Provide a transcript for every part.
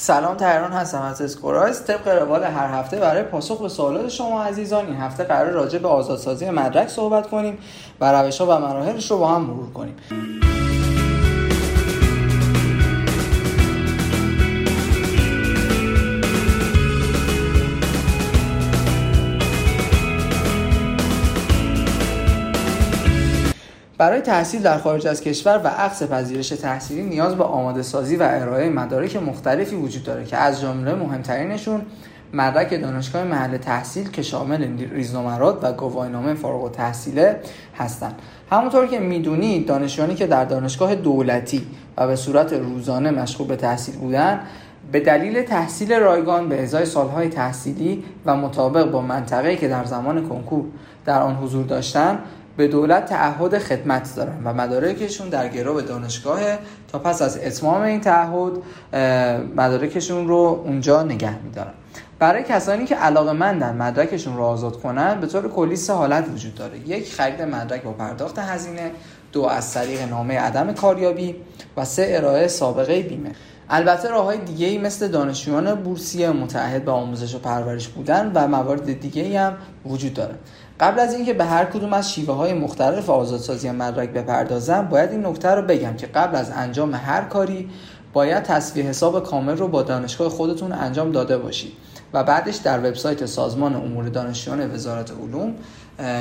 سلام تهران هستم از اسکورایز طبق روال هر هفته برای پاسخ به سوالات شما عزیزان این هفته قرار راجع به آزادسازی مدرک صحبت کنیم و روش ها و مراحلش رو با هم مرور کنیم. برای تحصیل در خارج از کشور و عقص پذیرش تحصیلی نیاز به آماده سازی و ارائه مدارک مختلفی وجود داره که از جمله مهمترینشون مدرک دانشگاه محل تحصیل که شامل ریزنمرات و گواهینامه فارغ التحصیله هستند همونطور که می‌دونید دانشجویانی که در دانشگاه دولتی و به صورت روزانه مشغول به تحصیل بودن به دلیل تحصیل رایگان به ازای سالهای تحصیلی و مطابق با منطقه‌ای که در زمان کنکور در آن حضور داشتن به دولت تعهد خدمت دارن و مدارکشون در گرو دانشگاه تا پس از اتمام این تعهد مدارکشون رو اونجا نگه میدارن. برای کسانی که علاقه مندن مدرکشون رو آزاد کنن به طور کلی سه حالت وجود داره. یک خرید مدرک با پرداخت هزینه. دو از طریق نامه عدم کاریابی. و سه ارائه سابقه بیمه. البته راه های دیگه ای مثل دانشجویان بورسیه متعهد به آموزش و پرورش بودن و موارد دیگه ای هم وجود داره. قبل از اینکه به هر کدوم از شیوه های مختلف آزادسازی مدرک بپردازم باید این نکته رو بگم که قبل از انجام هر کاری باید تصویه حساب کامل رو با دانشگاه خودتون انجام داده باشید و بعدش در وبسایت سازمان امور دانشجویان وزارت علوم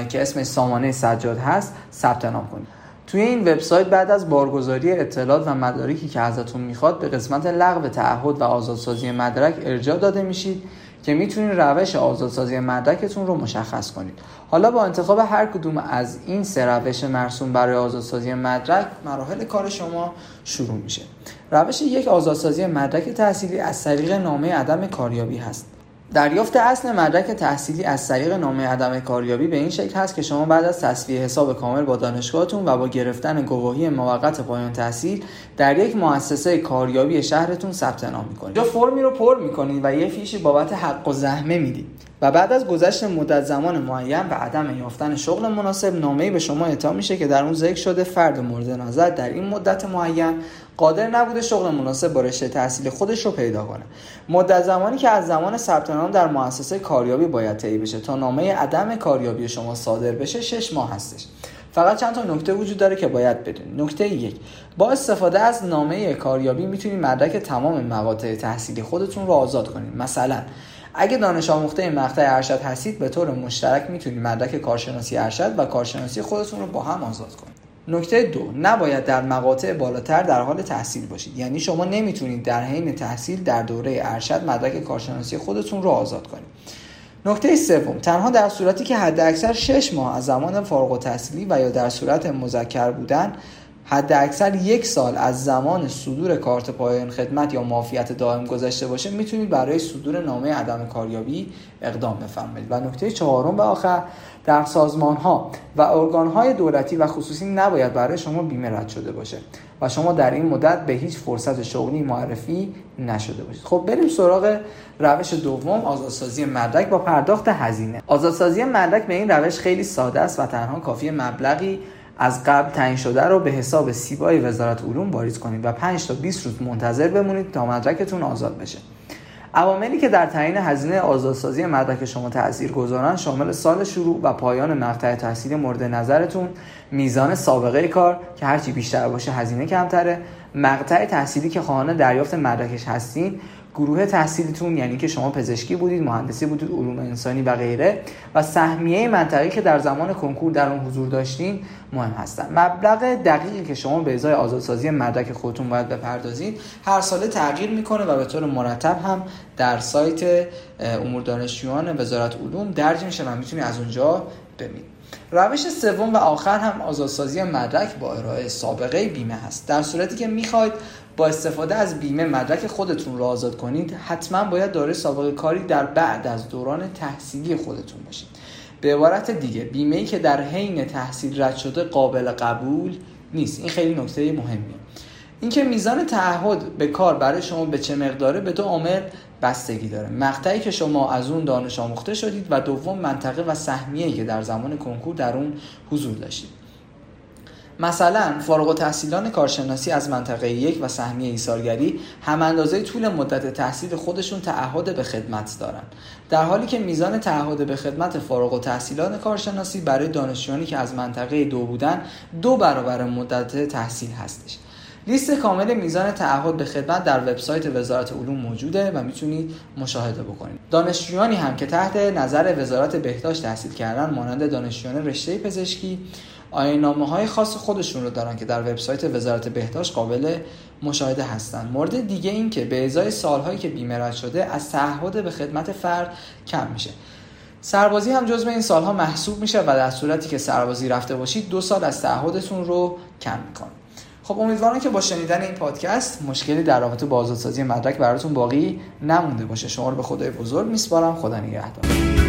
که اسمش سامانه سجاد هست ثبت نام کنید. توی این وبسایت بعد از بارگذاری اطلاعات و مدارکی که ازتون می‌خواد به قسمت لغو تعهد و آزادسازی مدرک ارجاع داده میشید که می‌تونید روش آزادسازی مدرکتون رو مشخص کنید. حالا با انتخاب هر کدوم از این سه روش مرسوم برای آزادسازی مدرک مراحل کار شما شروع میشه. روش یک آزادسازی مدرک تحصیلی از طریق نامه عدم کاریابی هست. دریافت اصل مدرک تحصیلی از طریق نامه عدم کاریابی به این شکل هست که شما بعد از تصویه حساب کامل با دانشگاهتون و با گرفتن گواهی موقت پایان تحصیل در یک مؤسسه کاریابی شهرتون ثبت نام می‌کنید. یا فرمی رو پر می‌کنید و یه فیشی بابت حق و زحمه می‌دید. و بعد از گذشت مدت زمان معین و عدم یافتن شغل مناسب نامه‌ای به شما اعطا میشه که در اون ذکر شده فرد مورد نظر در این مدت معین قادر نبوده شغل مناسب با رشته تحصیل خودش رو پیدا کنه. مدت زمانی که از زمان ثبت نام در مؤسسه کاریابی باید طی بشه تا نامه عدم کاریابی شما صادر بشه 6 ماه هستش. فقط چند تا نکته وجود داره که باید بدونید نکته یک با استفاده از نامه کاریابی می‌تونید مدرک تمام مقاطع تحصیلی خودتون رو آزاد کنید مثلا اگه دانش آموخته مقطع ارشد هستید به طور مشترک می‌تونید مدرک کارشناسی ارشد و کارشناسی خودتون رو با هم آزاد کنید. نکته دو نباید در مقاطع بالاتر در حال تحصیل باشید. یعنی شما نمی‌تونید در حین تحصیل در دوره ارشد مدرک کارشناسی خودتون رو آزاد کنید. نکته سوم تنها در صورتی که حد اکثر 6 ماه از زمان فارغ التحصیلی و یا در صورت مذکر بودن حد اکثر یک سال از زمان صدور کارت پایان خدمت یا معافیت دائم گذشته باشه می‌تونید برای صدور نامه عدم کاریابی اقدام بفرمایید. و نکته چهارم به آخر در سازمان ها و ارگان های دولتی و خصوصی نباید برای شما بیمه رد شده باشه و شما در این مدت به هیچ فرصت شغلی معرفی نشده باشید. خب بریم سراغ روش دوم آزادسازی مدرک با پرداخت هزینه. آزادسازی مدرک به این روش خیلی ساده است و تنها کافی مبلغی از قبل تعیین شده رو به حساب سیبای وزارت علوم واریز کنید و 5 تا 20 روز منتظر بمونید تا مدرکتون آزاد بشه. عواملی که در تعیین هزینه آزادسازی مدرک شما تاثیر گذارن شامل سال شروع و پایان مقطع تحصیلی مورد نظرتون میزان سابقه کار که هرچی بیشتر باشه هزینه کمتره مقطع تحصیلی که خواهان دریافت مدرکش هستین گروه تحصیلیتون یعنی که شما پزشکی بودید مهندسی بودید علوم انسانی و غیره و سهمیه منطقی که در زمان کنکور در اون حضور داشتین مهم هستن. مبلغ دقیقی که شما به ازای آزادسازی مدرک خودتون باید بپردازید هر ساله تغییر می‌کنه و به طور مرتب هم در سایت امور دانشجویان وزارت علوم درج میشه و می‌تونید از اونجا ببینید روش سوم و آخر هم آزادسازی مدرک با ارائه سابقه بیمه هست. در صورتی که می‌خواید با استفاده از بیمه مدرک خودتون رو آزاد کنید حتما باید دارای سابقه کاری در بعد از دوران تحصیلی خودتون باشید. به عبارت دیگه بیمه ای که در حین تحصیل رد شده قابل قبول نیست. این خیلی نکته مهمیه. اینکه میزان تعهد به کار برای شما به چه مقداره به دو عامل بستگی داره. مقطعی که شما از اون دانش آموخته شدید و دوم منطقه و سهمیه‌ای که در زمان کنکور در اون حضور داشتید. مثلا فارغ التحصیلان کارشناسی از منطقه یک و سهمیه ایثارگری هم اندازه طول مدت تحصیل خودشون تعهد به خدمت دارن. در حالی که میزان تعهد به خدمت فارغ التحصیلان کارشناسی برای دانشجویانی که از منطقه دو بودن دو برابر مدت تحصیل هستش. لیست کامل میزان تعهد به خدمت در وبسایت وزارت علوم موجوده و می‌تونید مشاهده بکنید. دانشجویانی هم که تحت نظر وزارت بهداشت تحصیل کردن مانند دانشجویان رشته پزشکی آینامه های خاص خودشون رو دارن که در وبسایت وزارت بهداشت قابل مشاهده هستند. مورد دیگه این که به ازای سالهایی که بیمه شده از تعهد به خدمت فرد کم میشه. سربازی هم جزو این سالها محسوب میشه و در صورتی که سربازی رفته باشید دو سال از تعهدتون رو کم می‌کنه. خب امیدوارم که با شنیدن این پادکست مشکلی در رابطه با آزادسازی مدرک براتون باقی نمونده باشه. شما رو به خدای بزرگ میسپارم. خدا نگهدار.